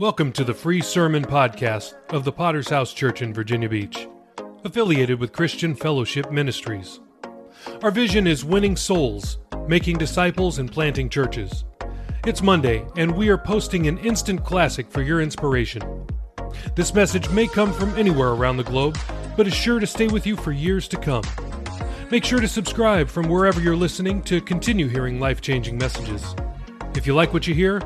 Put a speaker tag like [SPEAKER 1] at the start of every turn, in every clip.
[SPEAKER 1] Welcome to the free sermon podcast of the Potter's House Church in Virginia Beach, affiliated with Christian Fellowship Ministries. Our vision is winning souls, making disciples, and planting churches. It's Monday, and we are posting an instant classic for your inspiration. This message may come from anywhere around the globe, but is sure to stay with you for years to come. Make sure to subscribe from wherever you're listening to continue hearing life changing messages. If you like what you hear,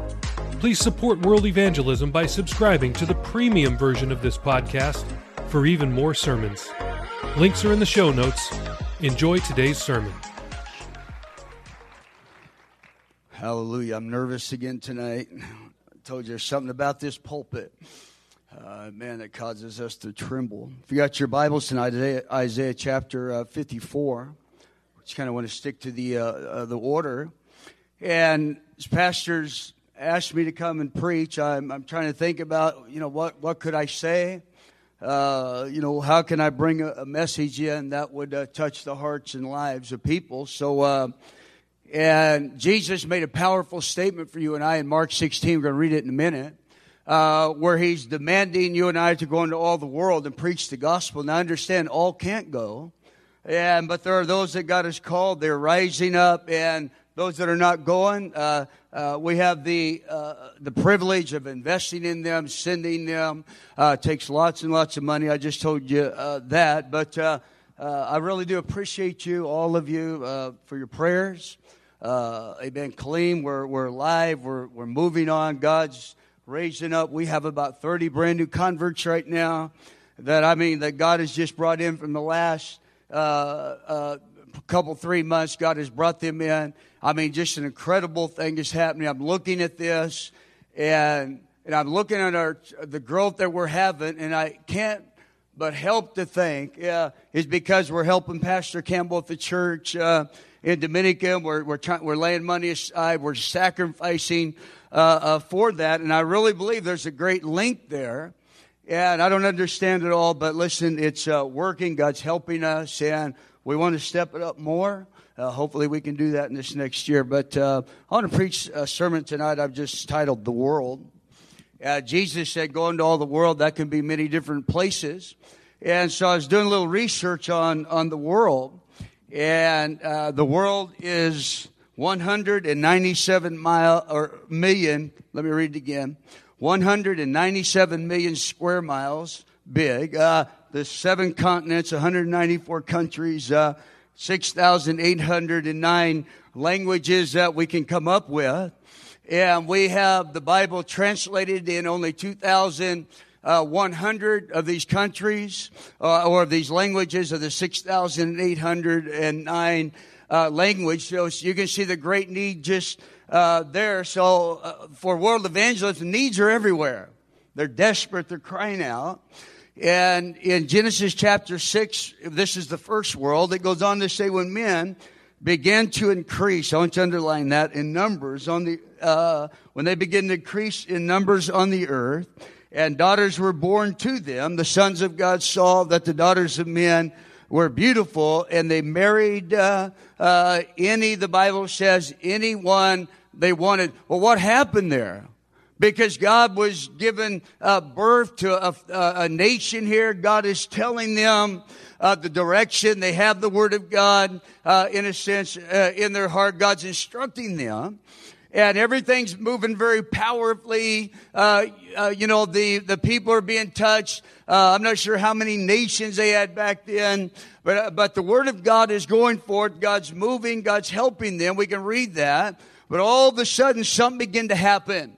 [SPEAKER 1] please support world evangelism by subscribing to the premium version of this podcast for even more sermons. Links are in the show notes. Enjoy today's sermon.
[SPEAKER 2] Hallelujah. I'm nervous again tonight. I told you there's something about this pulpit, uh, man, that causes us to tremble. If you got your Bibles tonight, Isaiah chapter uh, 54, which kind of want to stick to the, uh, uh, the order. And as pastors asked me to come and preach, I'm, I'm trying to think about, you know, what, what could I say? Uh, you know, how can I bring a, a message in that would uh, touch the hearts and lives of people? So, uh, and Jesus made a powerful statement for you and I in Mark 16. We're going to read it in a minute. Uh, where he's demanding you and I to go into all the world and preach the gospel. Now, understand, all can't go, and but there are those that God has called. They're rising up, and those that are not going, uh, uh, we have the uh, the privilege of investing in them, sending them. Uh, takes lots and lots of money. I just told you uh, that, but uh, I really do appreciate you, all of you, for your prayers. amen. Clean. We're we're live. We're we're moving on. God's raising up. We have about 30 brand new converts right now that I mean that God has just brought in from the last uh, uh, couple three months. God has brought them in. I mean, just an incredible thing is happening. I'm looking at this and and I'm looking at our the growth that we're having, and I can't but help to think uh, is because we're helping Pastor Campbell at the church uh, in Dominican. We're we're trying, we're laying money aside. We're sacrificing uh, uh, for that. And I really believe there's a great link there. And I don't understand it all, but listen, it's uh, working. God's helping us, and we want to step it up more. Uh, hopefully, we can do that in this next year. But uh, I want to preach a sermon tonight I've just titled The World. Uh, Jesus said, Go into all the world. That can be many different places. And so I was doing a little research on, on the world. And uh, the world is 197 mile or million. Let me read it again. 197 million square miles big. Uh, the seven continents, 194 countries, uh, 6,809 languages that we can come up with. And we have the Bible translated in only 2,100 uh, of these countries uh, or of these languages of the 6,809 uh, language. So you can see the great need just uh, there. So uh, for world evangelism, needs are everywhere. They're desperate. They're crying out. And in Genesis chapter 6, this is the first world. It goes on to say when men began to increase, I want to underline that, in numbers on the, uh, when they begin to increase in numbers on the earth, and daughters were born to them, the sons of God saw that the daughters of men were beautiful and they married uh, uh, any, the Bible says, anyone they wanted. Well, what happened there? Because God was giving uh, birth to a, a, nation here. God is telling them uh, the direction. They have the Word of God, uh, in a sense, uh, in their heart. God's instructing them and everything's moving very powerfully. Uh, uh, you know, the, the people are being touched. I'm not sure how many nations they had back then, but, but the Word of God is going forth. God's moving. God's helping them. We can read that. But all of a sudden, something began to happen.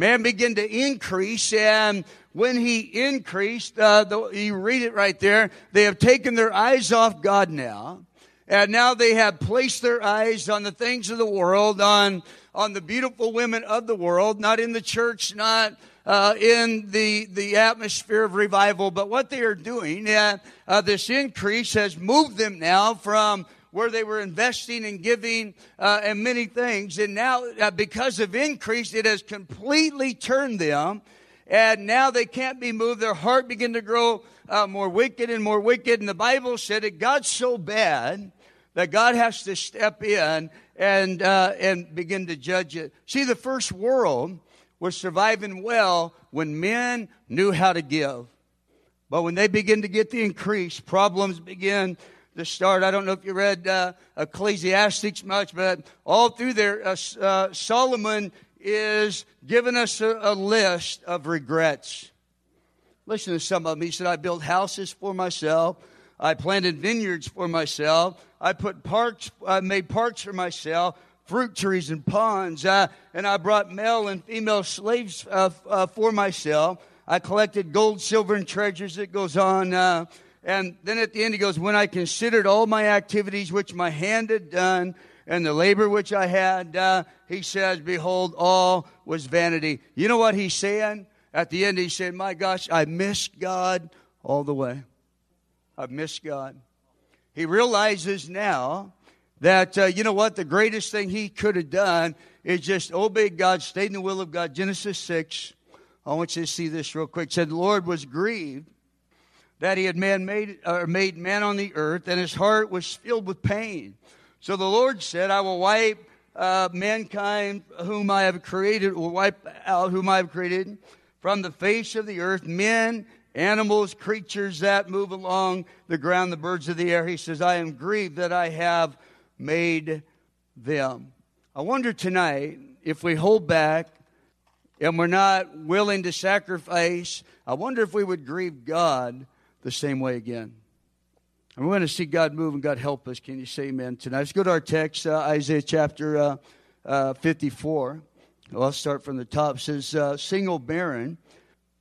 [SPEAKER 2] Man began to increase, and when he increased, uh, the, you read it right there, they have taken their eyes off God now. And now they have placed their eyes on the things of the world, on, on the beautiful women of the world, not in the church, not uh, in the, the atmosphere of revival. But what they are doing, uh, uh, this increase has moved them now from where they were investing and giving uh, and many things. And now, uh, because of increase, it has completely turned them. And now they can't be moved. Their heart began to grow uh, more wicked and more wicked. And the Bible said it got so bad that God has to step in and, uh, and begin to judge it. See, the first world was surviving well when men knew how to give. But when they begin to get the increase, problems begin to start. I don't know if you read uh, Ecclesiastics much, but all through there, uh, uh, Solomon is giving us a, a list of regrets. Listen to some of them. He said, I built houses for myself. I planted vineyards for myself. I put parks, I made parks for myself, fruit trees and ponds. Uh, and I brought male and female slaves uh, uh, for myself. I collected gold, silver, and treasures. It goes on. Uh, and then at the end, he goes, When I considered all my activities which my hand had done, and the labor which I had, uh, he says, Behold, all was vanity. You know what he's saying? At the end, he said, My gosh, I missed God all the way. I've missed God. He realizes now that, uh, you know what, the greatest thing he could have done is just obey God, stay in the will of God. Genesis 6, I want you to see this real quick. Said, The Lord was grieved that he had man made, or made man on the earth, and his heart was filled with pain. So the Lord said, I will wipe uh, mankind whom I have created, will wipe out whom I have created from the face of the earth, men, animals, creatures that move along the ground, the birds of the air. He says, I am grieved that I have made them. I wonder tonight if we hold back and we're not willing to sacrifice, I wonder if we would grieve God the same way again. And we're going to see God move and God help us. Can you say amen tonight? Let's go to our text, uh, Isaiah chapter uh, uh, 54. Well, I'll start from the top. It says, uh, Single barren,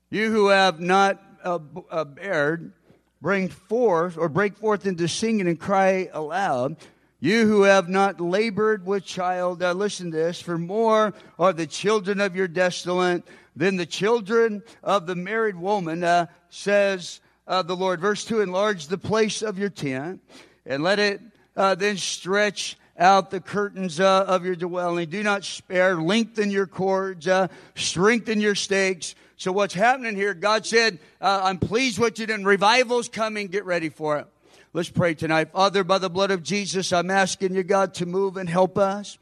[SPEAKER 2] you who have not uh, uh, bared, bring forth or break forth into singing and cry aloud. You who have not labored with child, listen to this, for more are the children of your desolate than the children of the married woman, uh, says uh, the Lord. Verse 2 Enlarge the place of your tent and let it uh, then stretch out the curtains uh, of your dwelling. Do not spare. Lengthen your cords. Uh, strengthen your stakes. So what's happening here? God said, uh, I'm pleased with you and revival's coming. Get ready for it. Let's pray tonight. Father, by the blood of Jesus, I'm asking you, God, to move and help us.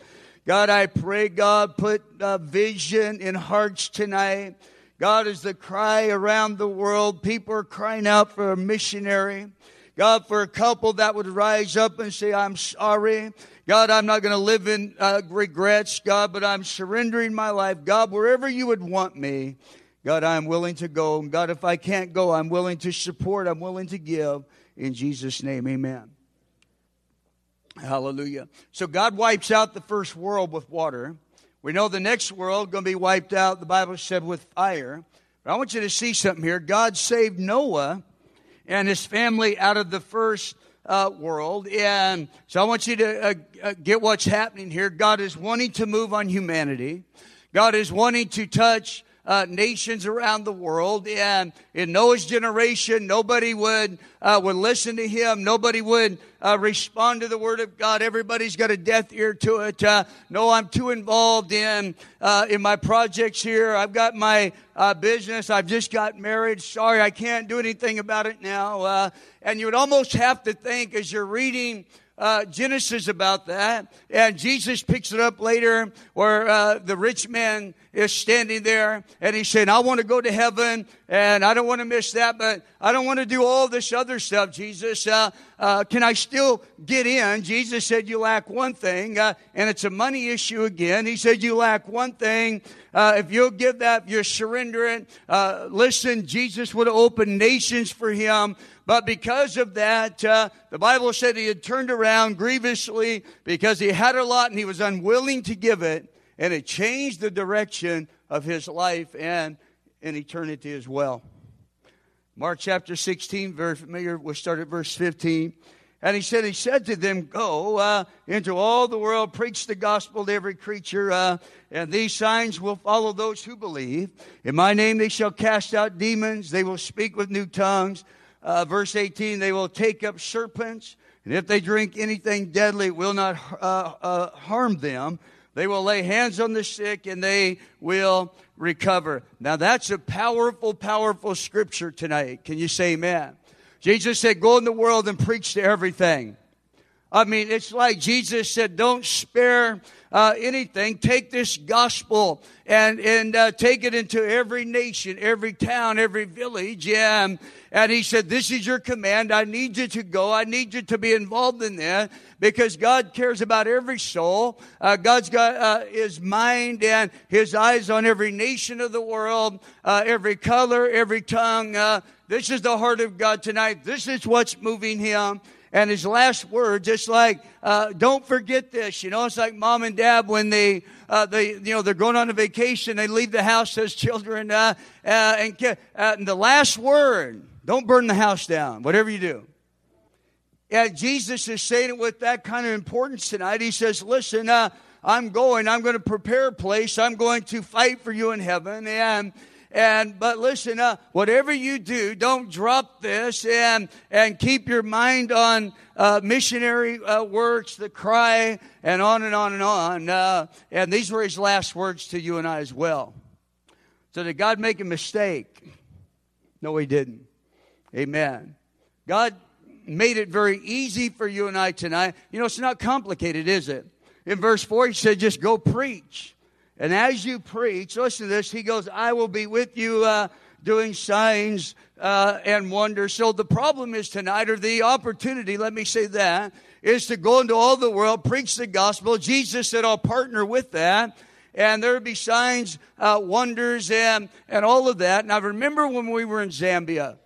[SPEAKER 2] God, I pray, God, put uh, vision in hearts tonight. God, is the cry around the world, people are crying out for a missionary. God, for a couple that would rise up and say, I'm sorry. God, I'm not going to live in uh, regrets, God, but I'm surrendering my life. God, wherever you would want me, God, I'm willing to go. And God, if I can't go, I'm willing to support, I'm willing to give. In Jesus' name, amen. Hallelujah. So God wipes out the first world with water. We know the next world going to be wiped out, the Bible said, with fire. But I want you to see something here. God saved Noah and his family out of the first uh, world. And so I want you to uh, uh, get what's happening here. God is wanting to move on humanity. God is wanting to touch uh, nations around the world. And in Noah's generation, nobody would uh, would listen to him. Nobody would uh, respond to the word of God. Everybody's got a deaf ear to it. Uh, no, I'm too involved in uh, in my projects here. I've got my uh, business. I've just got married. Sorry, I can't do anything about it now. and you would almost have to think as you're reading uh, Genesis about that. And Jesus picks it up later where uh, the rich man is standing there and he's saying, I want to go to heaven and I don't want to miss that, but I don't want to do all this other stuff, Jesus. Uh, uh can I still get in? Jesus said, You lack one thing, uh, and it's a money issue again. He said, You lack one thing. Uh, if you'll give that, you're surrendering. listen, Jesus would have opened nations for him. But because of that, uh, the Bible said he had turned around grievously because he had a lot and he was unwilling to give it. And it changed the direction of his life and in eternity as well. Mark chapter 16, very familiar. We'll start at verse 15. And he said, He said to them, Go uh, into all the world, preach the gospel to every creature, uh, and these signs will follow those who believe. In my name they shall cast out demons, they will speak with new tongues uh, verse 18, they will take up serpents, and if they drink anything deadly, it will not uh, uh, harm them. They will lay hands on the sick and they will recover. Now that's a powerful, powerful scripture tonight. Can you say amen? Jesus said, Go in the world and preach to everything. I mean, it's like Jesus said, don't spare uh, anything. Take this gospel and, and uh, take it into every nation, every town, every village. Yeah. And he said, this is your command. I need you to go. I need you to be involved in that because God cares about every soul. Uh, God's got uh, his mind and his eyes on every nation of the world, uh, every color, every tongue. Uh, this is the heart of God tonight. This is what's moving him. And his last word, just like, uh, don't forget this. You know, it's like mom and dad when they, uh, they, you know, they're going on a vacation, they leave the house as children, uh, uh and, uh, and the last word, don't burn the house down, whatever you do. Yeah, Jesus is saying it with that kind of importance tonight. He says, listen, uh, I'm going, I'm going to prepare a place, I'm going to fight for you in heaven, and and but listen, uh, whatever you do, don't drop this and and keep your mind on uh, missionary uh, works, the cry, and on and on and on. Uh, and these were his last words to you and I as well. So did God make a mistake? No, he didn't. Amen. God made it very easy for you and I tonight. You know, it's not complicated, is it? In verse 4, he said, just go preach. And as you preach, listen to this, he goes, I will be with you uh, doing signs uh, and wonders. So the problem is tonight, or the opportunity, let me say that, is to go into all the world, preach the gospel. Jesus said, I'll partner with that. And there would be signs, uh, wonders, and, and all of that. And I remember when we were in Zambia,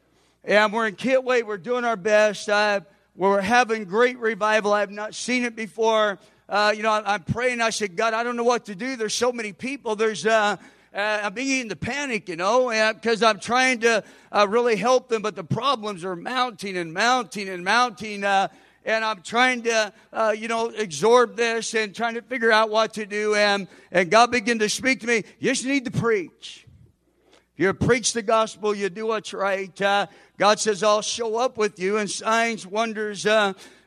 [SPEAKER 2] and we're in Kitwe, we're doing our best. I, we're having great revival. I have not seen it before uh, you know, I, am praying. I said, God, I don't know what to do. There's so many people. There's, uh, uh, I'm beginning to panic, you know, because I'm trying to uh, really help them, but the problems are mounting and mounting and mounting. Uh, and I'm trying to, uh, you know, absorb this and trying to figure out what to do. And, and God began to speak to me. You just need to preach. You preach the gospel, you do what's right. Uh, God says, I'll show up with you in signs, wonders,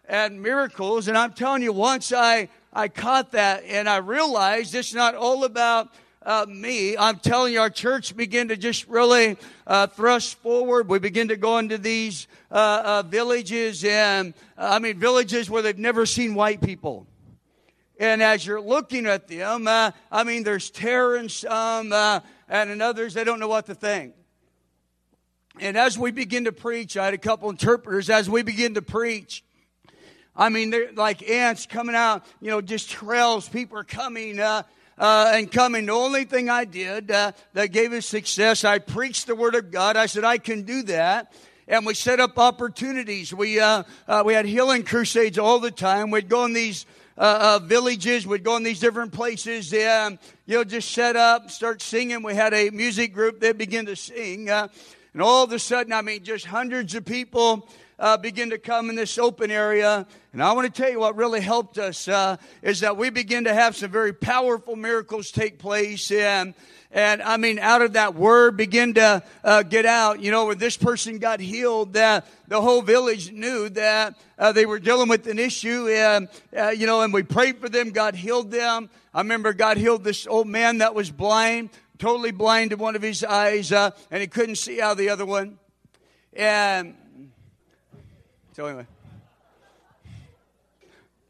[SPEAKER 2] uh, and miracles. And I'm telling you, once I, I caught that and I realized it's not all about uh, me. I'm telling you, our church began to just really uh, thrust forward. We begin to go into these uh, uh villages and, uh, I mean, villages where they've never seen white people. And as you're looking at them, uh, I mean, there's terror in some, and in others, they don't know what to think. And as we begin to preach, I had a couple interpreters, as we begin to preach, I mean, they're like ants coming out, you know, just trails. People are coming, uh, uh, and coming. The only thing I did uh, that gave us success, I preached the word of God. I said, I can do that. And we set up opportunities. We, uh, uh we had healing crusades all the time. We'd go in these uh, villages, we'd go in these different places, and, you know, just set up, start singing. We had a music group that began to sing. and all of a sudden, I mean, just hundreds of people uh, begin to come in this open area. And I want to tell you what really helped us uh, is that we begin to have some very powerful miracles take place. And, and I mean, out of that word begin to uh, get out. You know, when this person got healed, that the whole village knew that uh, they were dealing with an issue. And, uh, you know, and we prayed for them. God healed them. I remember God healed this old man that was blind, totally blind in one of his eyes, uh, and he couldn't see out the other one. And so anyway,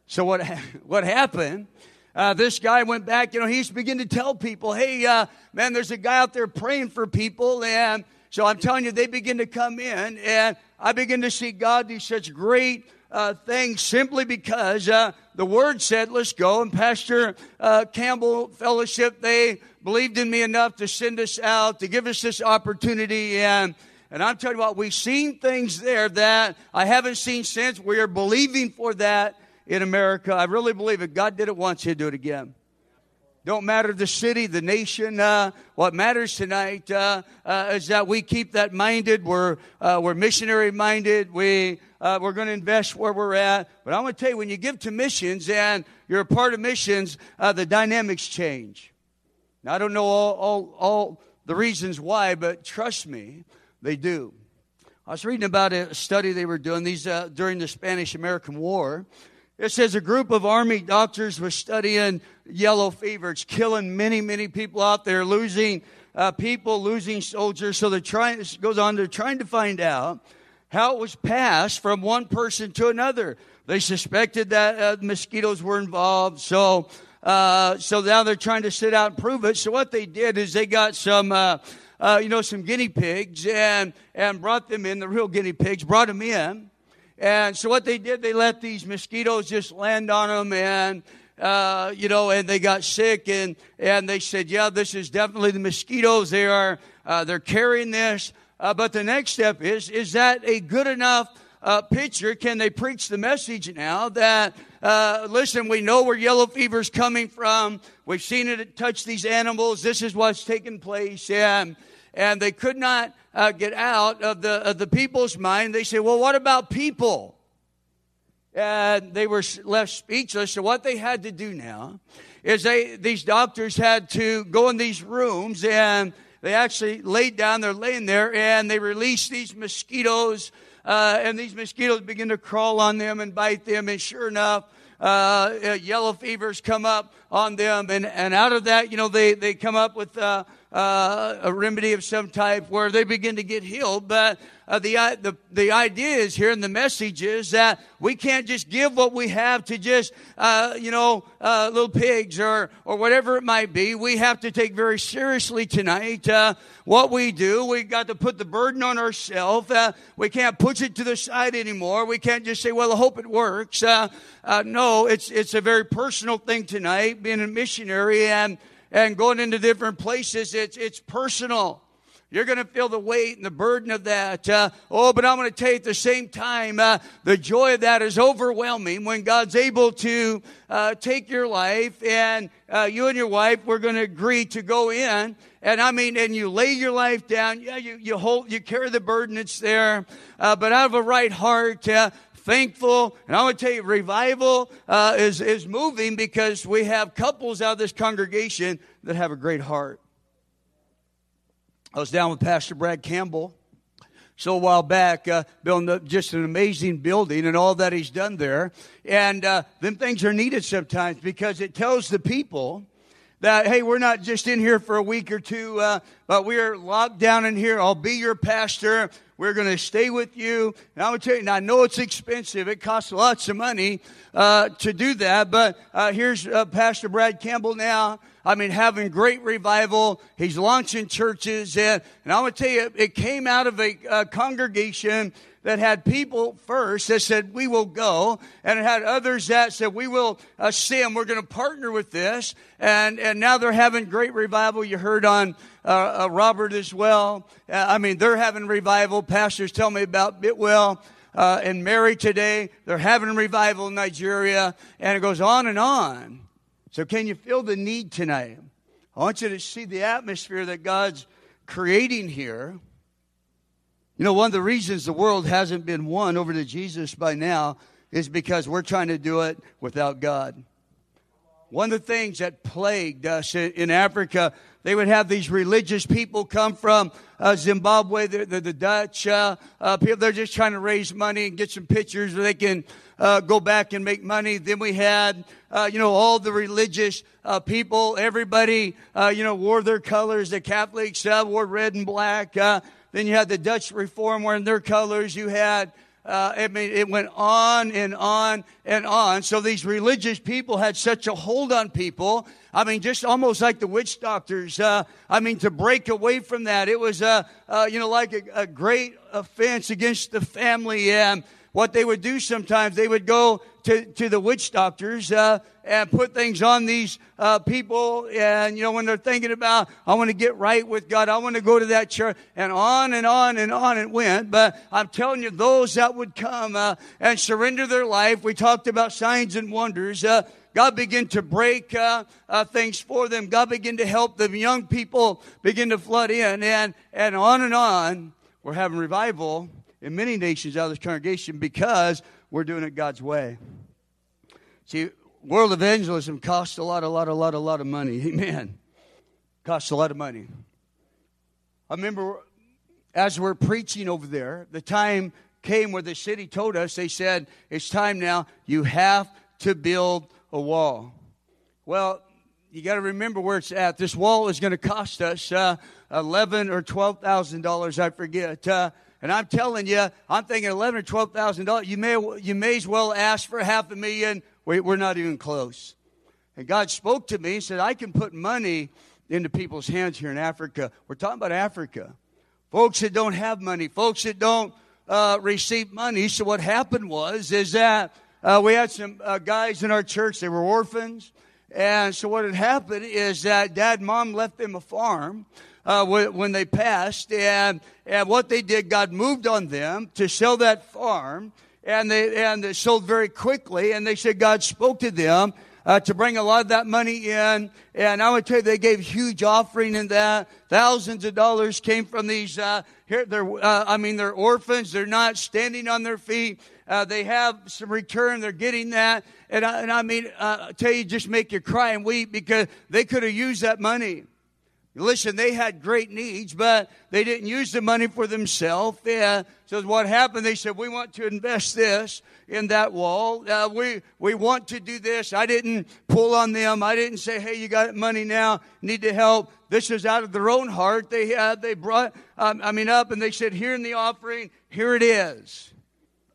[SPEAKER 2] so what what happened? Uh, this guy went back. You know, he's beginning to tell people, "Hey, uh, man, there's a guy out there praying for people." And so I'm telling you, they begin to come in, and I begin to see God do such great uh, things simply because uh, the word said, let's go. And Pastor uh, Campbell Fellowship, they believed in me enough to send us out, to give us this opportunity. And and I'm telling you what, we've seen things there that I haven't seen since. We are believing for that in America. I really believe it. God did it once, He'll do it again. Don't matter the city, the nation. Uh, what matters tonight uh, uh, is that we keep that minded. We're uh, we're missionary minded. We uh, we're going to invest where we're at. But I want to tell you, when you give to missions and you're a part of missions, uh, the dynamics change. Now I don't know all all all the reasons why, but trust me, they do. I was reading about a study they were doing these uh, during the Spanish American War. It says a group of army doctors was studying yellow fever. It's killing many, many people out there, losing uh, people, losing soldiers. So they're trying. This goes on. They're trying to find out how it was passed from one person to another. They suspected that uh, mosquitoes were involved, so uh, so now they're trying to sit out and prove it. So what they did is they got some. Uh, you know, some guinea pigs and, and brought them in, the real guinea pigs, brought them in. And so what they did, they let these mosquitoes just land on them and, uh, you know, and they got sick and, and they said, yeah, this is definitely the mosquitoes. They are, uh, they're carrying this. Uh, but the next step is, is that a good enough uh, picture? Can they preach the message now that, uh, listen, we know where yellow fever is coming from. We've seen it touch these animals. This is what's taking place. And, and they could not uh, get out of the, of the people's mind. They say, well, what about people? And they were left speechless. So what they had to do now is they, these doctors had to go in these rooms and they actually laid down, they're laying there and they released these mosquitoes uh, and these mosquitoes begin to crawl on them and bite them. And sure enough, uh, yellow fevers come up on them. And, and out of that, you know, they, they come up with uh, uh, a remedy of some type where they begin to get healed. But uh, the, the, the idea is here and the message is that we can't just give what we have to just, uh, you know, uh, little pigs or, or whatever it might be. We have to take very seriously tonight uh, what we do. We got to put the burden on ourselves. Uh, we can't push it to the side anymore. We can't just say, well, I hope it works. no, it's, it's a very personal thing tonight, being a missionary and, and going into different places. It's, it's personal. You're going to feel the weight and the burden of that. Uh, oh, but I'm going to tell you at the same time, uh, the joy of that is overwhelming when God's able to uh, take your life and uh, you and your wife, we're going to agree to go in. And I mean, and you lay your life down. Yeah, you, you hold, you carry the burden. It's there. Uh, but out of a right heart, uh, thankful. And I want to tell you, revival uh, is, is moving because we have couples out of this congregation that have a great heart. I was down with Pastor Brad Campbell. So a while back, uh, building just an amazing building and all that he's done there. And uh, them things are needed sometimes because it tells the people that, hey, we're not just in here for a week or two, uh, but we're locked down in here. I'll be your pastor. We're going to stay with you. And I'm going to tell you, now I know it's expensive. It costs lots of money uh, to do that. But uh, here's uh, Pastor Brad Campbell now. I mean, having great revival. He's launching churches. And, and I'm going to tell you, it came out of a, a congregation that had people first that said, we will go. And it had others that said, we will uh, see them. We're going to partner with this. And, and now they're having great revival. You heard on uh, uh, Robert as well. Uh, I mean, they're having revival. Pastors tell me about Bitwell. Uh, and Mary today, they're having revival in Nigeria, and it goes on and on. So, can you feel the need tonight? I want you to see the atmosphere that God's creating here. You know, one of the reasons the world hasn't been won over to Jesus by now is because we're trying to do it without God. One of the things that plagued us in Africa, they would have these religious people come from uh, Zimbabwe, the, the, the Dutch uh, uh, people. They're just trying to raise money and get some pictures where they can uh, go back and make money. Then we had, uh, you know, all the religious uh, people. Everybody, uh, you know, wore their colors. The Catholics wore red and black. Uh, then you had the Dutch Reform wearing their colors. You had uh, I mean, it went on and on and on. So these religious people had such a hold on people. I mean, just almost like the witch doctors. Uh, I mean, to break away from that, it was, uh, you know, like a, a, great offense against the family. And what they would do sometimes, they would go to, to the witch doctors uh, and put things on these uh, people. And, you know, when they're thinking about, I want to get right with God, I want to go to that church, and on and on and on it went. But I'm telling you, those that would come uh, and surrender their life, we talked about signs and wonders. God began to break uh, uh, things for them. God began to help them. Young people begin to flood in, and and on and on. We're having revival in many nations out of this congregation because we're doing it God's way. See, world evangelism costs a lot, a lot, a lot, a lot of money. Amen. Costs a lot of money. I remember as we're preaching over there, the time came where the city told us, they said, it's time now, you have to build a wall. Well, you got to remember where it's at. This wall is going to cost us uh, eleven or twelve thousand dollars, I forget. Uh, And I'm telling you, I'm thinking eleven or twelve thousand dollars. You may you may as well ask for half a million. We, we're not even close. And God spoke to me and said, I can put money into people's hands here in Africa. We're talking about Africa. Folks that don't have money, folks that don't uh, receive money. So what happened was, is that uh, we had some uh, guys in our church, they were orphans. And so what had happened is that dad and mom left them a farm. Uh, when they passed, and and what they did, God moved on them to sell that farm, and they and they sold very quickly. And they said God spoke to them uh, to bring a lot of that money in. And I would tell you, they gave huge offering in that. Thousands of dollars came from these. Uh, here, they're, uh, I mean, they're orphans. They're not standing on their feet. Uh, they have some return. They're getting that. And I, and I mean, uh, I tell you, just make you cry and weep because they could have used that money. Listen, they had great needs, but they didn't use the money for themselves. Yeah. So what happened? They said, "We want to invest this in that wall. Uh, we we want to do this." I didn't pull on them. I didn't say, "Hey, you got money now? Need to help." This is out of their own heart. They uh, they brought, um, I mean, up and they said, "Here in the offering, here it is."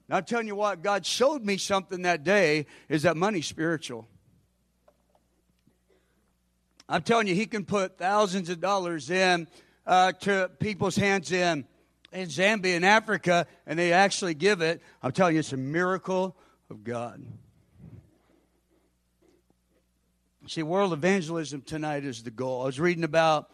[SPEAKER 2] Now, I'm telling you what, God showed me something that day. Is that money spiritual? I'm telling you, he can put thousands of dollars in uh, to people's hands in in Zambia and Africa, and they actually give it. I'm telling you, it's a miracle of God. See, world evangelism tonight is the goal. I was reading about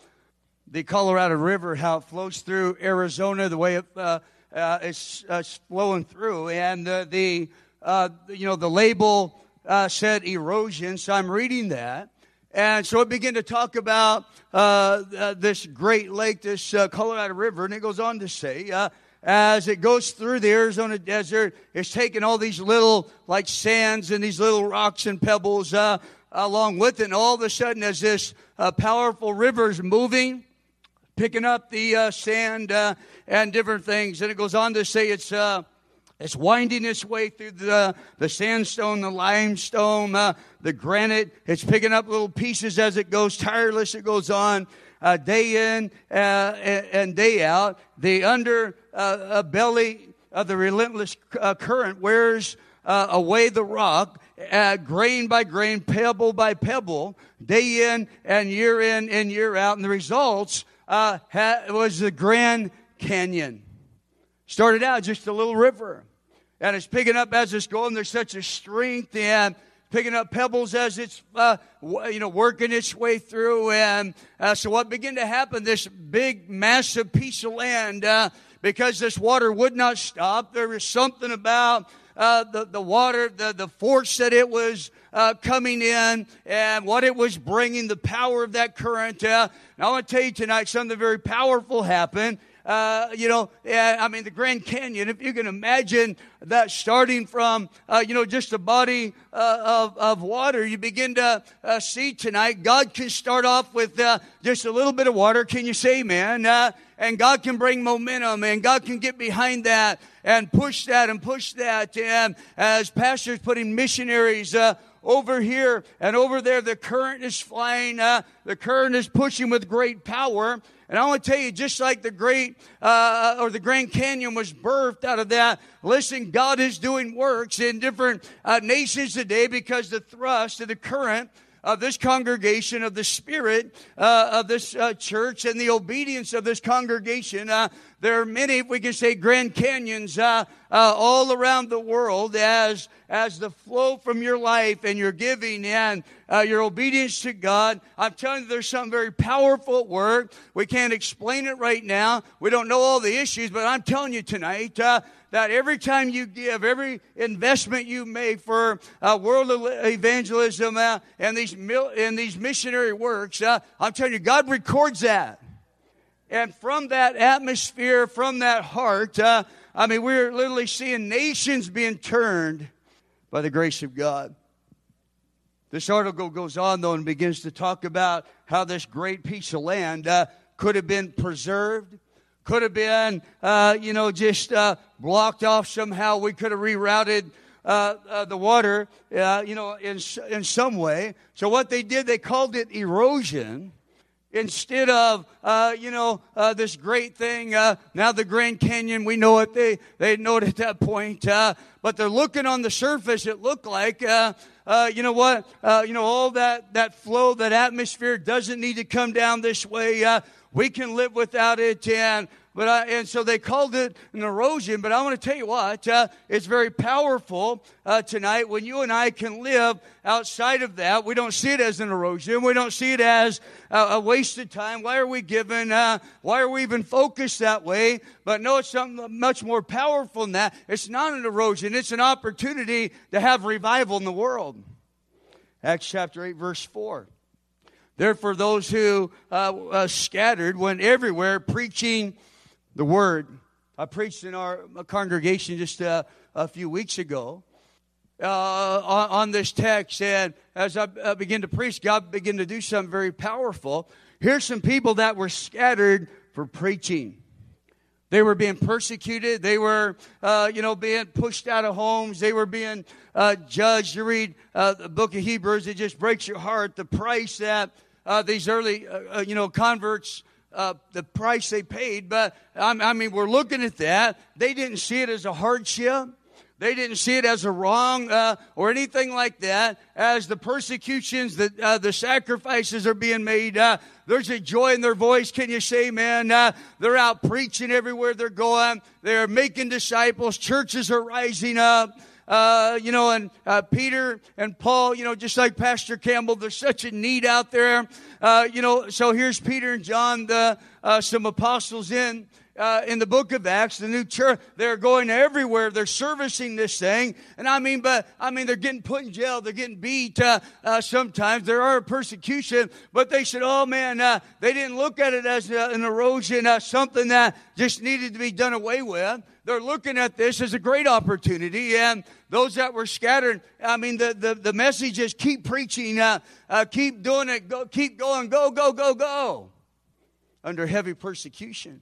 [SPEAKER 2] the Colorado River, how it flows through Arizona, the way it, uh, uh, it's, uh, flowing through, and the uh, you know the label uh, said erosion. So I'm reading that, and so it began to talk about uh, uh, this great lake, this Colorado River, and it goes on to say, uh, as it goes through the Arizona desert, it's taking all these little, like sands and these little rocks and pebbles uh, along with it. And all of a sudden, as this powerful river is moving, picking up the sand and different things, and it goes on to say it's it's winding its way through the, the sandstone, the limestone, uh, the granite. It's picking up little pieces as it goes. Tireless, it goes on. Uh, day in uh, and day out. The under uh, belly of the relentless uh, current wears uh, away the rock, grain by grain, pebble by pebble, day in and year in and year out. And the results ha- was the Grand Canyon. Started out just a little river. And it's picking up as it's going. There's such a strength and picking up pebbles as it's, uh, you know, working its way through. And uh, so what began to happen, this big, massive piece of land, uh, because this water would not stop, there was something about uh, the, the water, the, the force that it was uh, coming in and what it was bringing, the power of that current. Uh, I want to tell you tonight something very powerful happened. Uh, you know, I mean, the Grand Canyon, if you can imagine that starting from, uh, you know, just a body uh, of, of water, you begin to uh, see tonight, God can start off with uh, just a little bit of water. Can you say, man? and God can bring momentum and God can get behind that and push that and push that. And as pastors putting missionaries, uh, over here and over there, the current is flying. Uh, the current is pushing with great power. And I want to tell you, just like the great uh, or the Grand Canyon was birthed out of that, listen, God is doing works in different uh, nations today because the thrust of the current of this congregation, of the spirit uh, of this uh, church, and the obedience of this congregation. Uh, there are many, we can say, Grand Canyons uh, uh, all around the world as as the flow from your life and your giving and uh, your obedience to God. I'm telling you, there's something very powerful at work. We can't explain it right now. We don't know all the issues, but I'm telling you tonight that every time you give, every investment you make for uh, world evangelism uh, and these mil- and these missionary works, uh, I'm telling you, God records that. And from that atmosphere, from that heart, uh, I mean, we're literally seeing nations being turned by the grace of God. This article goes on, though, and begins to talk about how this great piece of land uh, could have been preserved, could have been, uh, you know, just uh, blocked off somehow. We could have rerouted uh, uh, the water, uh, you know, in, in some way. So what they did, they called it erosion. instead of, uh, you know, uh, this great thing, uh, now the Grand Canyon, we know it, they, they know it at that point, uh, but they're looking on the surface, it looked like, uh, uh, you know what, you know, all that, that flow, that atmosphere doesn't need to come down this way. We can live without it and but I, and so they called it an erosion. But I want to tell you what, uh, it's very powerful uh, tonight when you and I can live outside of that. We don't see it as an erosion. We don't see it as a, waste of time. Why are we given? Uh, why are we even focused that way? But no, it's something much more powerful than that. It's not an erosion. It's an opportunity to have revival in the world. Acts chapter 8, verse 4. Therefore, those who uh, uh, scattered went everywhere preaching the word. I preached in our congregation just uh, a few weeks ago uh, on, on, this text, and as I began to preach, God began to do something very powerful. Here's some people that were scattered for preaching. They were being persecuted. They were, uh, you know, being pushed out of homes. They were being uh, judged. You read uh, the book of Hebrews, it just breaks your heart. The price that uh, these early, uh, you know, converts uh, the price they paid, but I mean, we're looking at that. They didn't see it as a hardship. They didn't see it as a wrong uh, or anything like that. As the persecutions, the, uh, the sacrifices are being made, uh, there's a joy in their voice. Can you say, man? Uh, they're out preaching everywhere they're going. They're making disciples. Churches are rising up. Uh, you know, and uh, Peter and Paul, you know, just like Pastor Campbell, there's such a need out there. Uh, you know, so here's Peter and John, the, uh, some apostles in. Uh, in the book of Acts, the new church, they're going everywhere. They're servicing this thing. And I mean, but, I mean, they're getting put in jail. They're getting beat, uh, uh, sometimes. There are persecution, but they said, oh man, uh, they didn't look at it as an erosion, something that just needed to be done away with they're looking at this as a great opportunity. And those that were scattered, I mean, the, the, the message is keep preaching, uh, uh, keep doing it, go, keep going, go, go, go, go, under heavy persecution.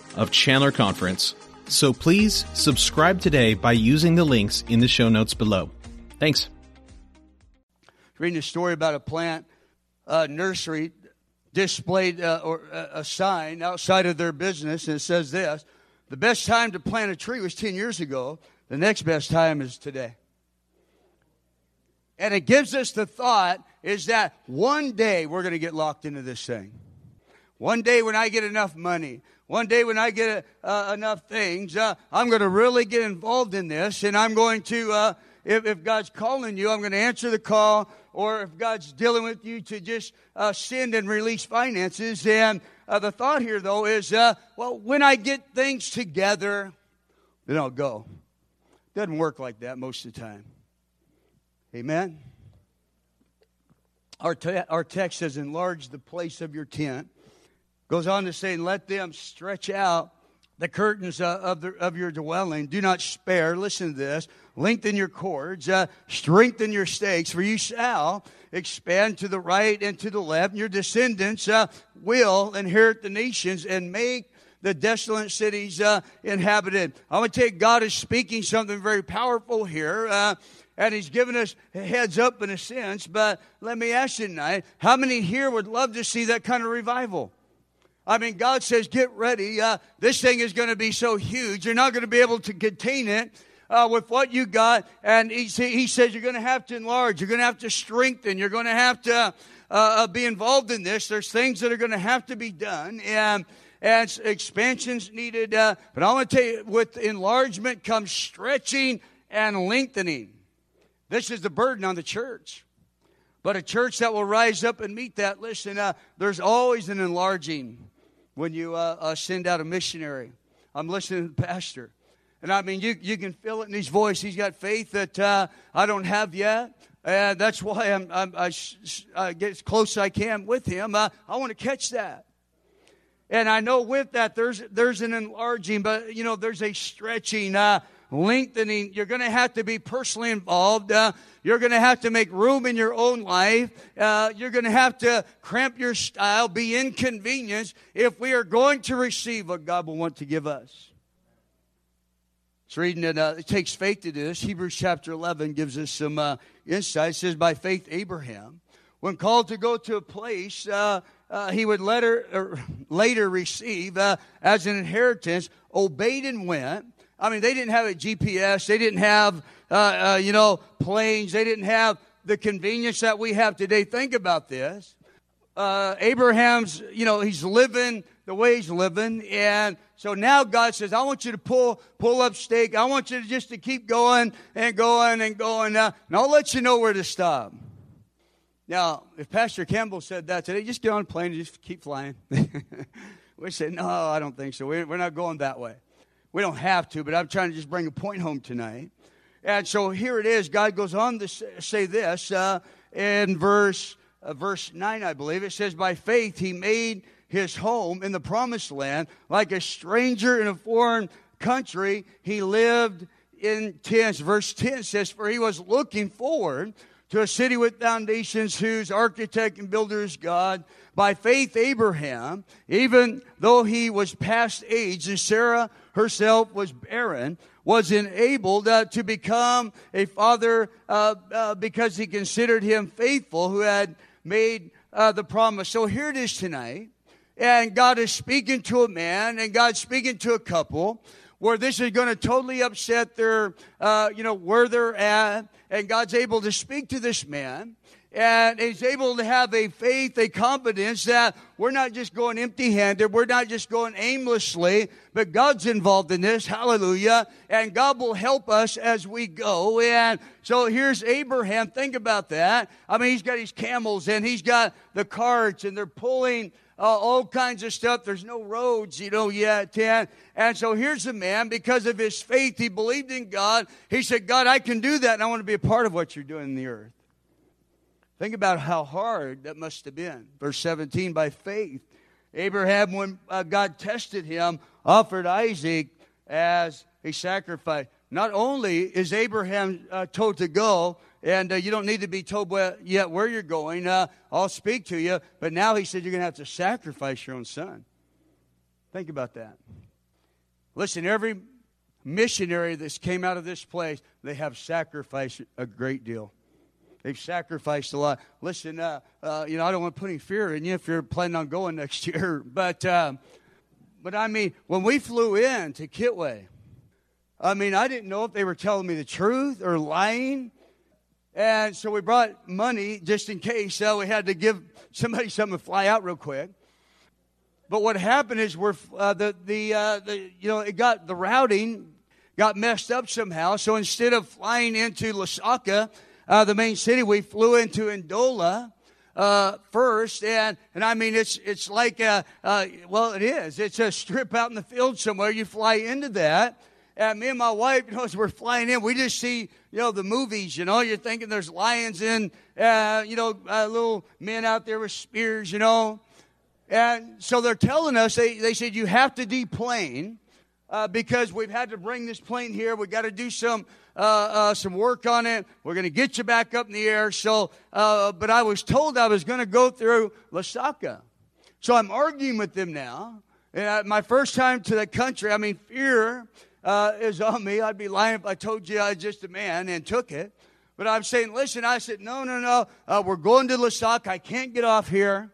[SPEAKER 3] of Chandler Conference. So please subscribe today by using the links in the show notes below. Thanks.
[SPEAKER 2] Reading a story about a plant uh, nursery displayed uh, or, uh, a sign outside of their business, and it says this The best time to plant a tree was 10 years ago, the next best time is today. And it gives us the thought is that one day we're going to get locked into this thing. One day when I get enough money, one day when I get uh, enough things, uh, I'm going to really get involved in this, and I'm going to, uh, if, if God's calling you, I'm going to answer the call or if God's dealing with you to just uh, send and release finances. And uh, the thought here, though, is uh, well, when I get things together, then I'll go. Doesn't work like that most of the time. Amen. Our, te- our text says, enlarge the place of your tent. Goes on to say, let them stretch out the curtains uh, of, the, of your dwelling. Do not spare. Listen to this. Lengthen your cords. Uh, strengthen your stakes, for you shall expand to the right and to the left. Your descendants uh, will inherit the nations and make the desolate cities uh, inhabited. I want to you, God is speaking something very powerful here. Uh, and he's given us heads up in a sense, but let me ask you tonight, how many here would love to see that kind of revival? I mean, God says, get ready. Uh, this thing is going to be so huge. You're not going to be able to contain it. Uh, with what you got. And he, he says you're going to have to enlarge. You're going to have to strengthen. You're going to have to uh, uh, be involved in this. There's things that are going to have to be done. And, expansions needed. Uh, but I want to tell you, with enlargement comes stretching and lengthening. This is the burden on the church. But a church that will rise up and meet that, listen, uh, there's always an enlarging when you uh, uh, send out a missionary. I'm listening to the pastor. And I mean, you, you can feel it in his voice. He's got faith that uh, I don't have yet. And that's why I'm, I'm, I, I get as close as I can with him. Uh, I want to catch that. And I know with that, there's, there's an enlarging, but, you know, there's a stretching. Lengthening. You're going to have to be personally involved. Uh, you're going to have to make room in your own life. Uh, you're going to have to cramp your style, be inconvenienced if we are going to receive what God will want to give us. It's reading it. Uh, it takes faith to do this. Hebrews chapter 11 gives us some uh, insight. It says, By faith, Abraham, when called to go to a place, uh, uh, he would later, later receive uh, as an inheritance, obeyed and went I mean, they didn't have a GPS. They didn't have, uh, uh, you know, planes. They didn't have the convenience that we have today. Think about this. Uh, Abraham's, you know, he's living the way he's living. And so now God says, I want you to pull, pull up stake. I want you to just to keep going and going and going. Uh, and I'll let you know where to stop. Now, if Pastor Campbell said that today, just get on a plane and just keep flying. we said, no, I don't think so. We're not going that way. We don't have to, but I'm trying to just bring a point home tonight. And so here it is. God goes on to say this uh, in verse uh, verse nine, I believe. It says, "By faith he made his home in the promised land, like a stranger in a foreign country. He lived in tents." Verse ten says, "For he was looking forward." To a city with foundations, whose architect and builder is God. By faith, Abraham, even though he was past age, and Sarah herself was barren, was enabled uh, to become a father uh, uh, because he considered him faithful who had made uh, the promise. So here it is tonight. And God is speaking to a man and God's speaking to a couple where this is going to totally upset their, uh, you know, where they're at. And God's able to speak to this man and is able to have a faith, a confidence that we're not just going empty handed, we're not just going aimlessly, but God's involved in this. Hallelujah. And God will help us as we go. And so here's Abraham. Think about that. I mean, he's got his camels and he's got the carts and they're pulling uh, all kinds of stuff. There's no roads, you know, yet. And, and so here's the man, because of his faith, he believed in God. He said, God, I can do that, and I want to be a part of what you're doing in the earth. Think about how hard that must have been. Verse 17, by faith, Abraham, when uh, God tested him, offered Isaac as a sacrifice. Not only is Abraham uh, told to go, and uh, you don't need to be told where, yet where you're going, uh, I'll speak to you, but now he said you're going to have to sacrifice your own son. Think about that. Listen, every missionary that's came out of this place, they have sacrificed a great deal. They've sacrificed a lot. Listen, uh, uh, you know, I don't want to put any fear in you if you're planning on going next year, but uh, but I mean, when we flew in to Kitwe, I mean, I didn't know if they were telling me the truth or lying. And so we brought money just in case. So we had to give somebody something to fly out real quick. But what happened is we're uh, the the uh, the you know it got the routing got messed up somehow. So instead of flying into Lusaka, uh, the main city, we flew into Ndola. Uh, first, and and I mean it's it's like a, uh, well it is it's a strip out in the field somewhere. You fly into that, and me and my wife, you know, as we're flying in, we just see you know the movies. You know, you're thinking there's lions in, uh, you know uh, little men out there with spears. You know, and so they're telling us they they said you have to deplane uh, because we've had to bring this plane here. We got to do some uh, uh, some work on it. We're going to get you back up in the air. So, uh, but I was told I was going to go through Lusaka. So I'm arguing with them now. And I, my first time to the country, I mean, fear uh, is on me. I'd be lying if I told you I was just a man and took it. But I'm saying, listen, I said, no, no, no. Uh, we're going to Lusaka. I can't get off here.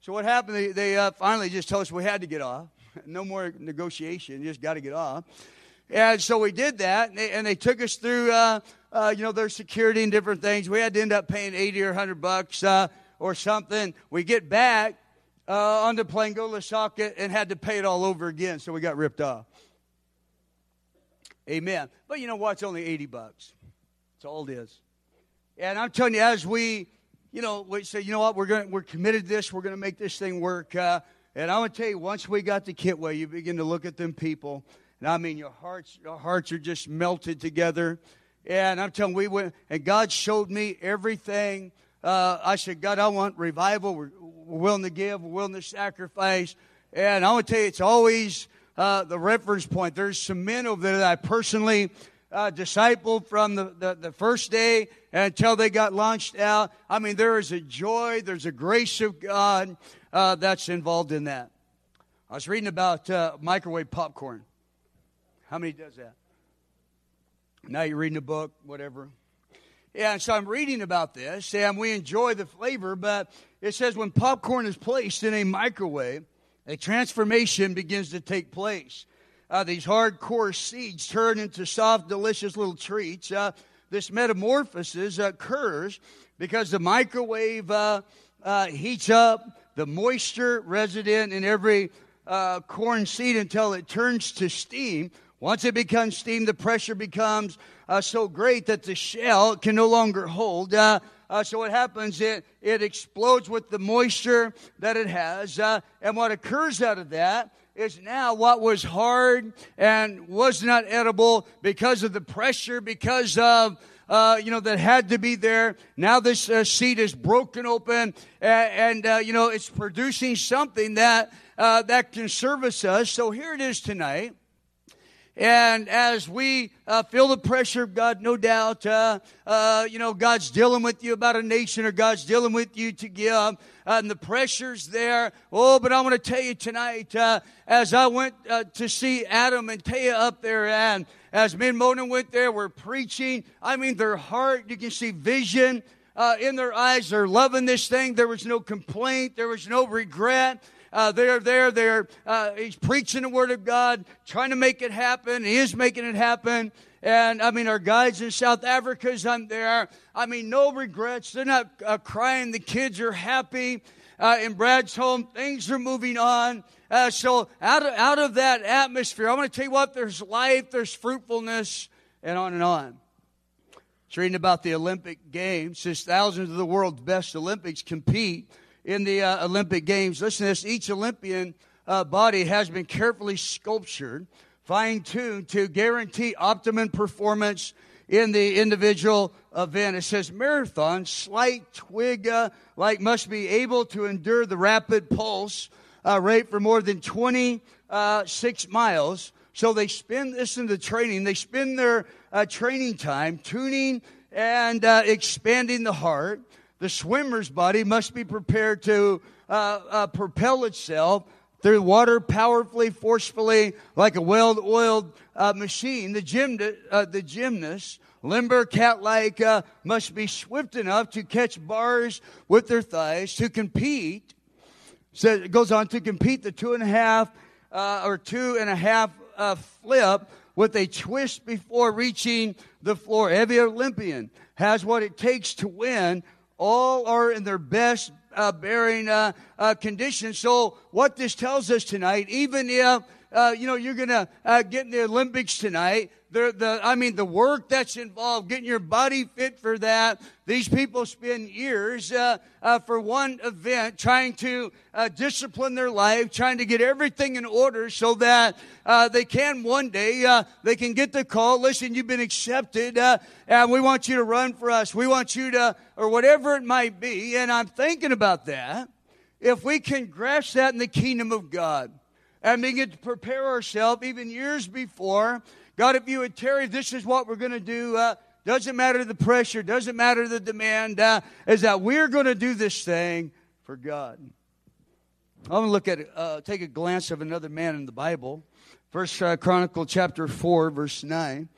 [SPEAKER 2] So what happened? They, they uh, finally just told us we had to get off. No more negotiation. Just got to get off. And so we did that, and they, and they took us through, uh, uh, you know, their security and different things. We had to end up paying 80 or 100 bucks uh, or something. We get back uh, on the plane, go to Lusaka, and had to pay it all over again, so we got ripped off. Amen. But you know what? It's only 80 bucks. That's all it is. And I'm telling you, as we, you know, we say, you know what, we're going, we're committed to this. We're going to make this thing work. Uh, and I'm to tell you, once we got to Kitwe, you begin to look at them people and I mean, your hearts, your hearts are just melted together. And I'm telling we went, and God showed me everything. Uh, I said, God, I want revival. We're, we're, willing to give. We're willing to sacrifice. And I want to tell you, it's always uh, the reference point. There's some men over there that I personally uh, discipled from the, the, the, first day until they got launched out. I mean, there is a joy, there's a grace of God uh, that's involved in that. I was reading about uh, microwave popcorn. How many does that? Now you're reading a book, whatever. Yeah, and so I'm reading about this, and we enjoy the flavor, but it says when popcorn is placed in a microwave, a transformation begins to take place. Uh, these hardcore seeds turn into soft, delicious little treats. Uh, this metamorphosis occurs because the microwave uh, uh heats up the moisture resident in every uh, corn seed until it turns to steam, once it becomes steam, the pressure becomes uh, so great that the shell can no longer hold. Uh, uh, so what happens? It it explodes with the moisture that it has, uh, and what occurs out of that is now what was hard and was not edible because of the pressure, because of uh, you know, that had to be there. Now this uh, seed is broken open, and, and uh, you know, it's producing something that uh, that can service us. So here it is tonight. And as we uh, feel the pressure of God, no doubt, uh, uh, you know, God's dealing with you about a nation or God's dealing with you to give, uh, and the pressure's there. Oh, but I want to tell you tonight, uh, as I went uh, to see Adam and Taya up there, and as me and Mona went there, we're preaching. I mean, their heart, you can see vision in their eyes. They're loving this thing. There was no complaint, there was no regret. Uh, they're there. They're uh, he's preaching the word of God, trying to make it happen. He is making it happen. And I mean, our guides in South Africa's I'm there. I mean, no regrets. They're not uh, crying. The kids are happy. Uh, in Brad's home, things are moving on. Uh, so out of, out of that atmosphere, I want to tell you what, there's life, there's fruitfulness, and on and on. It's reading about the Olympic Games. Since thousands of the world's best Olympics compete in the uh, Olympic Games. Listen to this each Olympian uh, body has been carefully sculptured, fine tuned to guarantee optimum performance in the individual event. It says marathon, slight twig uh, like must be able to endure the rapid pulse uh, rate for more than 26 uh, miles. So they spend this in the training. They spend their uh, training time tuning and expanding the heart the swimmer's body must be prepared to uh, uh, propel itself through water powerfully, forcefully, like a well-oiled uh, machine. The, gym, uh, the gymnast, limber cat-like, uh, must be swift enough to catch bars with their thighs to compete. So it goes on to compete the two and a half uh, or two and a half flip with a twist before reaching the floor. Every Olympian has what it takes to win all are in their best uh, bearing uh, uh, condition. So, what this tells us tonight, even if uh, you know you're going to uh, get in the Olympics tonight, the, the, I mean, the work that's involved, getting your body fit for that. These people spend years uh, uh, for one event trying to uh, discipline their life, trying to get everything in order so that uh, they can one day, uh, they can get the call, listen, you've been accepted, and we want you to run for us. We want you to, or whatever it might be. And I'm thinking about that. If we can grasp that in the kingdom of God, and begin to prepare ourselves even years before. God, if you would tarry, this is what we're going to do. Uh, doesn't matter the pressure, doesn't matter the demand, uh, is that we're going to do this thing for God. I'm going to look at, uh, take a glance of another man in the Bible. First uh, Chronicle chapter 4, verse 9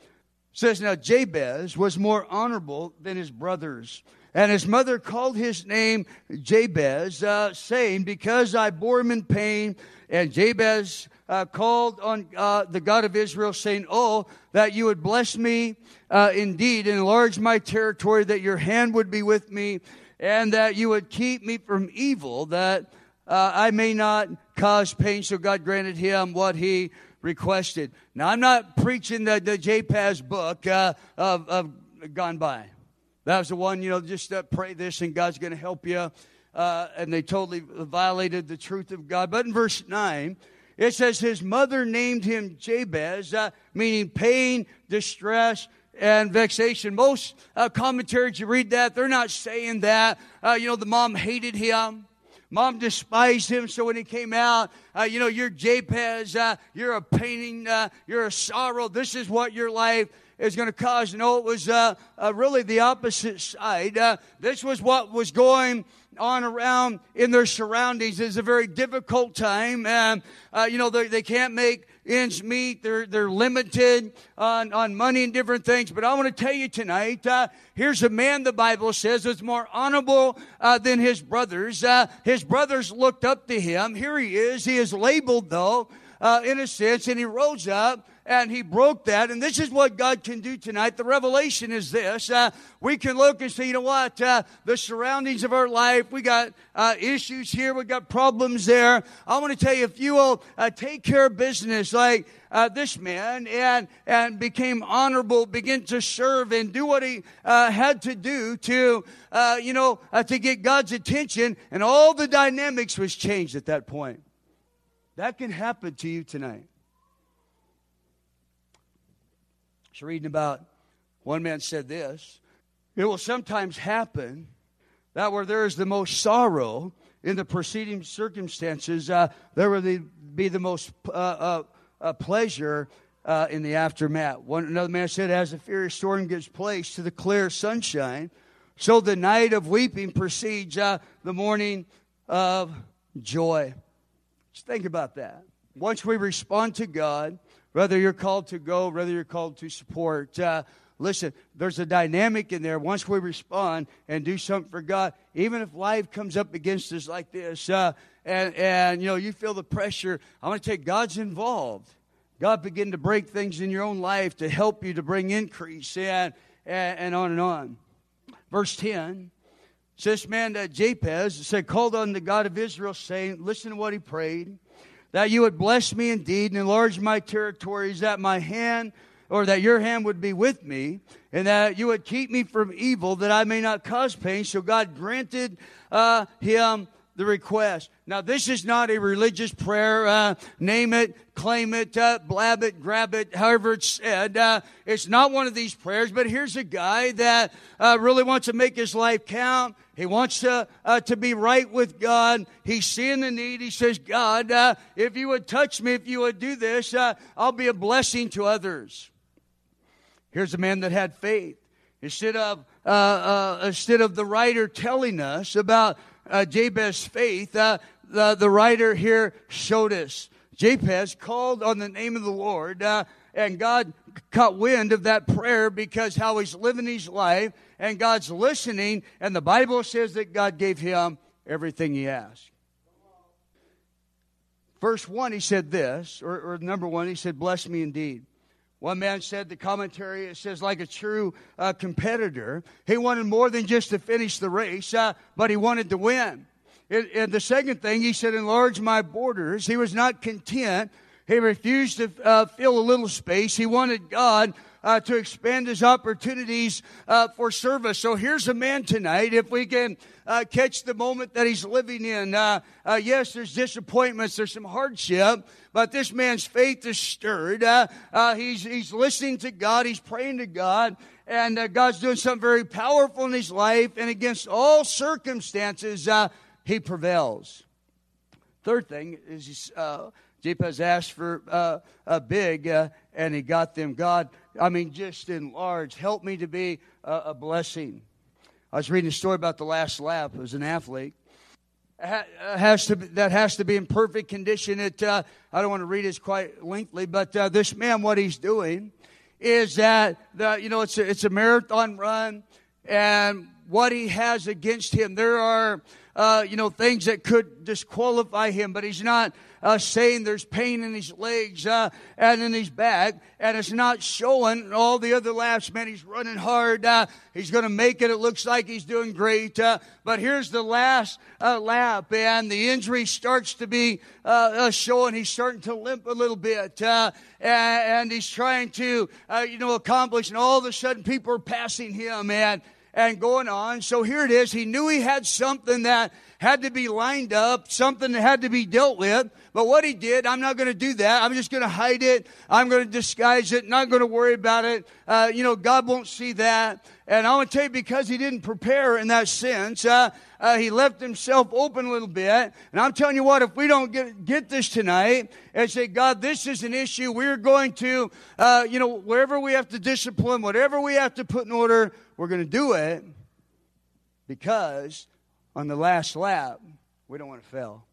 [SPEAKER 2] says, Now Jabez was more honorable than his brothers. And his mother called his name Jabez, uh, saying, Because I bore him in pain. And Jabez uh, called on uh, the God of Israel, saying, Oh, that you would bless me uh, indeed, enlarge my territory, that your hand would be with me, and that you would keep me from evil, that uh, I may not cause pain. So God granted him what he requested. Now, I'm not preaching the, the Jabez book uh, of, of Gone By. That was the one, you know, just uh, pray this and God's going to help you. Uh, and they totally violated the truth of God. But in verse 9, it says his mother named him Jabez, uh, meaning pain, distress, and vexation. Most uh, commentaries, you read that, they're not saying that. Uh, you know, the mom hated him. Mom despised him, so when he came out, uh, you know, you're Jabez, uh, you're a painting, uh, you're a sorrow. This is what your life is going to cause. No, it was uh, uh, really the opposite side. Uh, this was what was going on around in their surroundings. It's a very difficult time. and you know, they, they can't make ends meet. They're, they're limited on, on money and different things. But I want to tell you tonight, uh, here's a man the Bible says was more honorable uh, than his brothers. Uh, his brothers looked up to him. Here he is. He is labeled though, uh, in a sense, and he rose up and he broke that. And this is what God can do tonight. The revelation is this. Uh, we can look and say, you know what? Uh, the surroundings of our life, we got uh, issues here, we got problems there. I want to tell you, if you will uh, take care of business like uh, this man and, and became honorable, begin to serve and do what he uh, had to do to, you know, to get God's attention, and all the dynamics was changed at that point. That can happen to you tonight. Was reading about one man said this It will sometimes happen that where there is the most sorrow in the preceding circumstances, uh, there will be the most uh, uh, uh, pleasure uh, in the aftermath. One, another man said, As the furious storm gives place to the clear sunshine, so the night of weeping precedes uh, the morning of joy. Just think about that. Once we respond to God, whether you're called to go, whether you're called to support. Uh, listen, there's a dynamic in there. Once we respond and do something for God, even if life comes up against us like this, uh, and and you know you feel the pressure, I want to take God's involved. God begin to break things in your own life to help you to bring increase and and, and on and on. Verse ten. says, man that Jabez said, called on the God of Israel, saying, Listen to what he prayed that you would bless me indeed and enlarge my territories, that my hand or that your hand would be with me, and that you would keep me from evil, that I may not cause pain. So God granted uh, him the request. Now, this is not a religious prayer. Uh, name it, claim it, uh, blab it, grab it, however it's said. Uh, it's not one of these prayers, but here's a guy that uh, really wants to make his life count. He wants to, uh, to be right with God. He's seeing the need. He says, God, uh, if you would touch me, if you would do this, I'll be a blessing to others. Here's a man that had faith. Instead of, instead of the writer telling us about uh, Jabez's faith, uh, the, the writer here showed us. Jabez called on the name of the Lord, uh, and God caught wind of that prayer because how he's living his life, and God's listening, and the Bible says that God gave him everything he asked. Verse 1, he said this, or, or number 1, he said, Bless me indeed. One man said, the commentary, it says, like a true uh, competitor, he wanted more than just to finish the race, uh, but he wanted to win. It, and the second thing, he said, enlarge my borders. He was not content. He refused to uh, fill a little space. He wanted God uh, to expand his opportunities uh, for service. So here's a man tonight. If we can uh, catch the moment that he's living in, uh, uh, yes, there's disappointments, there's some hardship, but this man's faith is stirred. Uh, he's he's listening to God, he's praying to God, and God's doing something very powerful in his life. And against all circumstances, he prevails. Third thing is Jabez asked for uh, a big, uh, and he got them. God, I mean, just enlarge. Help me to be a, a blessing. I was reading a story about the last lap. It was an athlete. Uh, has to be, that has to be in perfect condition. It uh, I don't want to read it quite lengthy, but uh, this man, what he's doing is that you know it's a, it's a marathon run, and what he has against him, there are uh, you know things that could disqualify him, but he's not uh, saying there's pain in his legs uh, and in his back, and it's not showing all the other laps. Man, he's running hard. Uh, he's going to make it. It looks like he's doing great. Uh, but here's the last uh, lap, and the injury starts to be uh, showing. He's starting to limp a little bit, and, and, he's trying to, you know, accomplish. And all of a sudden, people are passing him, and and going on. So here it is. He knew he had something that had to be lined up, something that had to be dealt with. But what he did, I'm not going to do that. I'm just going to hide it. I'm going to disguise it. Not going to worry about it. Uh, you know, God won't see that. And I want to tell you, because he didn't prepare in that sense, uh, uh, he left himself open a little bit. And I'm telling you what, if we don't get, get this tonight and say, God, this is an issue, we're going to, uh, you know, wherever we have to discipline, whatever we have to put in order, we're going to do it because on the last lap, we don't want to fail.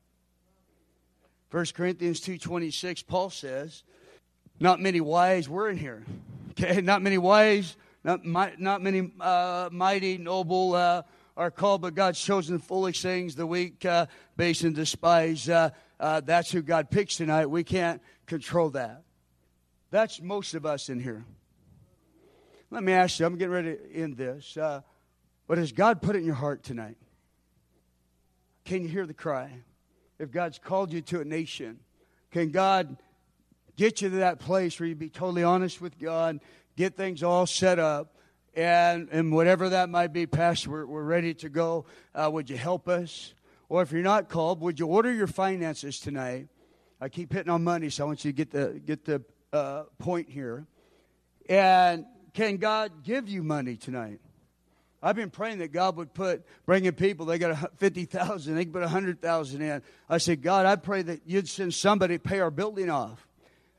[SPEAKER 2] 1 Corinthians 2.26, Paul says, not many wise were in here. Okay, not many wise, not, not many uh, mighty, noble uh, are called, but God's chosen foolish things, the weak, uh, base, and despise. Uh, uh, that's who God picks tonight. We can't control that. That's most of us in here. Let me ask you, I'm getting ready to end this. Uh, but has God put it in your heart tonight? Can you hear the cry? If God's called you to a nation, can God get you to that place where you be totally honest with God, get things all set up, and, and whatever that might be, Pastor, we're, we're ready to go. Uh, would you help us? Or if you're not called, would you order your finances tonight? I keep hitting on money, so I want you to get the, get the uh, point here. And can God give you money tonight? I've been praying that God would put, bringing people, they got 50,000, they can put 100,000 in. I said, God, I pray that you'd send somebody to pay our building off.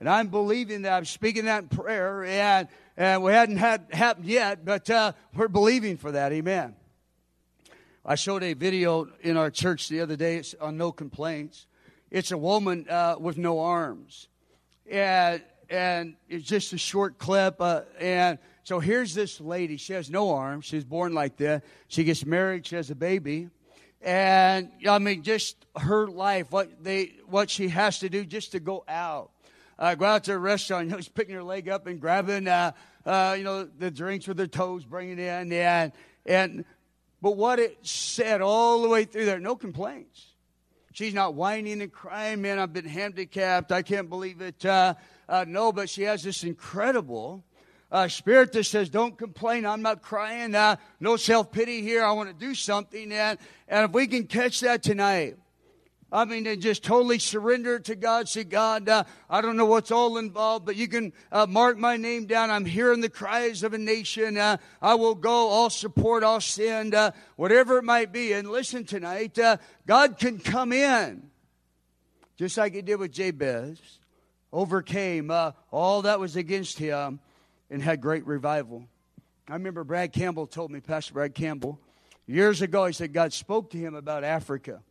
[SPEAKER 2] And I'm believing that, I'm speaking that in prayer, and, and we hadn't had happened yet, but uh, we're believing for that. Amen. I showed a video in our church the other day it's on no complaints. It's a woman uh, with no arms. And, and it's just a short clip, uh, and so here's this lady. She has no arms. She's born like that. She gets married. She has a baby. And I mean, just her life, what they, what she has to do just to go out, uh, go out to a restaurant. You know, she's picking her leg up and grabbing, uh, uh, you know, the drinks with her toes, bringing in, and and. But what it said all the way through there, no complaints. She's not whining and crying, man. I've been handicapped. I can't believe it. Uh, uh, no, but she has this incredible uh, spirit that says, Don't complain. I'm not crying. Uh, no self pity here. I want to do something. And, and if we can catch that tonight, I mean, and just totally surrender to God. Say, God, uh, I don't know what's all involved, but you can uh, mark my name down. I'm hearing the cries of a nation. Uh, I will go. I'll support. I'll send. Uh, whatever it might be. And listen tonight, uh, God can come in, just like He did with Jabez, overcame uh, all that was against him and had great revival. I remember Brad Campbell told me, Pastor Brad Campbell, years ago, he said God spoke to him about Africa.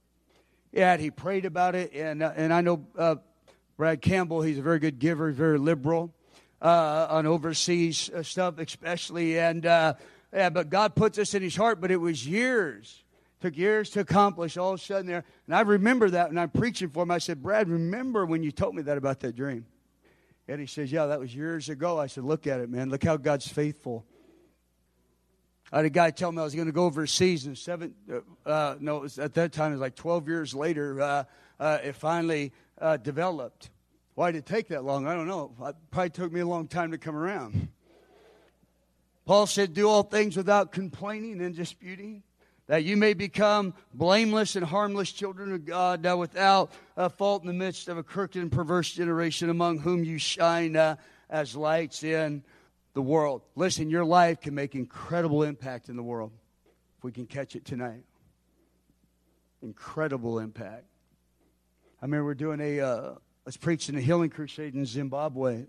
[SPEAKER 2] Yeah, he prayed about it, and, uh, and I know uh, Brad Campbell, he's a very good giver, very liberal uh, on overseas uh, stuff, especially. And uh, yeah, but God put this in his heart, but it was years. Took years to accomplish all of a sudden there. And I remember that when I'm preaching for him. I said, Brad, remember when you told me that about that dream? And he says, Yeah, that was years ago. I said, Look at it, man. Look how God's faithful. I had a guy tell me I was going to go overseas, and seven, uh, uh no, at that time, it was like 12 years later, uh, uh, it finally uh, developed. Why did it take that long? I don't know. It probably took me a long time to come around. Paul said, Do all things without complaining and disputing that you may become blameless and harmless children of God uh, without a fault in the midst of a crooked and perverse generation among whom you shine uh, as lights in the world. Listen, your life can make incredible impact in the world if we can catch it tonight. Incredible impact. I remember we're doing a, uh, was preaching a healing crusade in Zimbabwe.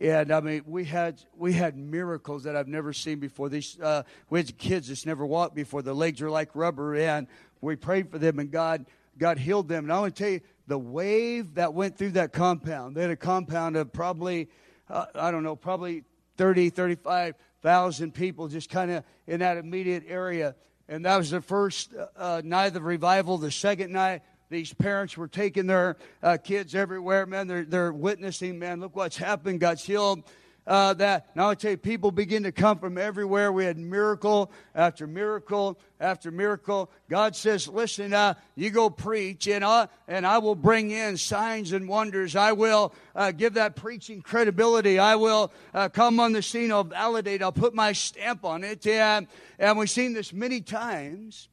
[SPEAKER 2] And I mean, we had we had miracles that I've never seen before. These uh, we had kids that's never walked before. Their legs are like rubber, and we prayed for them, and God God healed them. And I want to tell you, the wave that went through that compound. They had a compound of probably uh, I don't know, probably 30, 35,000 people just kind of in that immediate area. And that was the first uh, night of the revival. The second night, these parents were taking their uh, kids everywhere, man. They're, they're witnessing, man, look what's happened. God's healed uh, that. Now I tell you, people begin to come from everywhere. We had miracle after miracle after miracle. God says, "Listen, uh, you go preach, and I and I will bring in signs and wonders. I will uh, give that preaching credibility. I will uh, come on the scene. I'll validate. I'll put my stamp on it. And and we've seen this many times,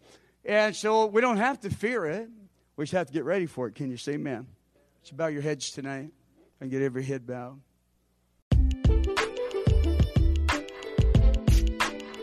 [SPEAKER 2] and so we don't have to fear it. We just have to get ready for it. Can you say, amen? Let's bow your heads tonight and get every head bowed.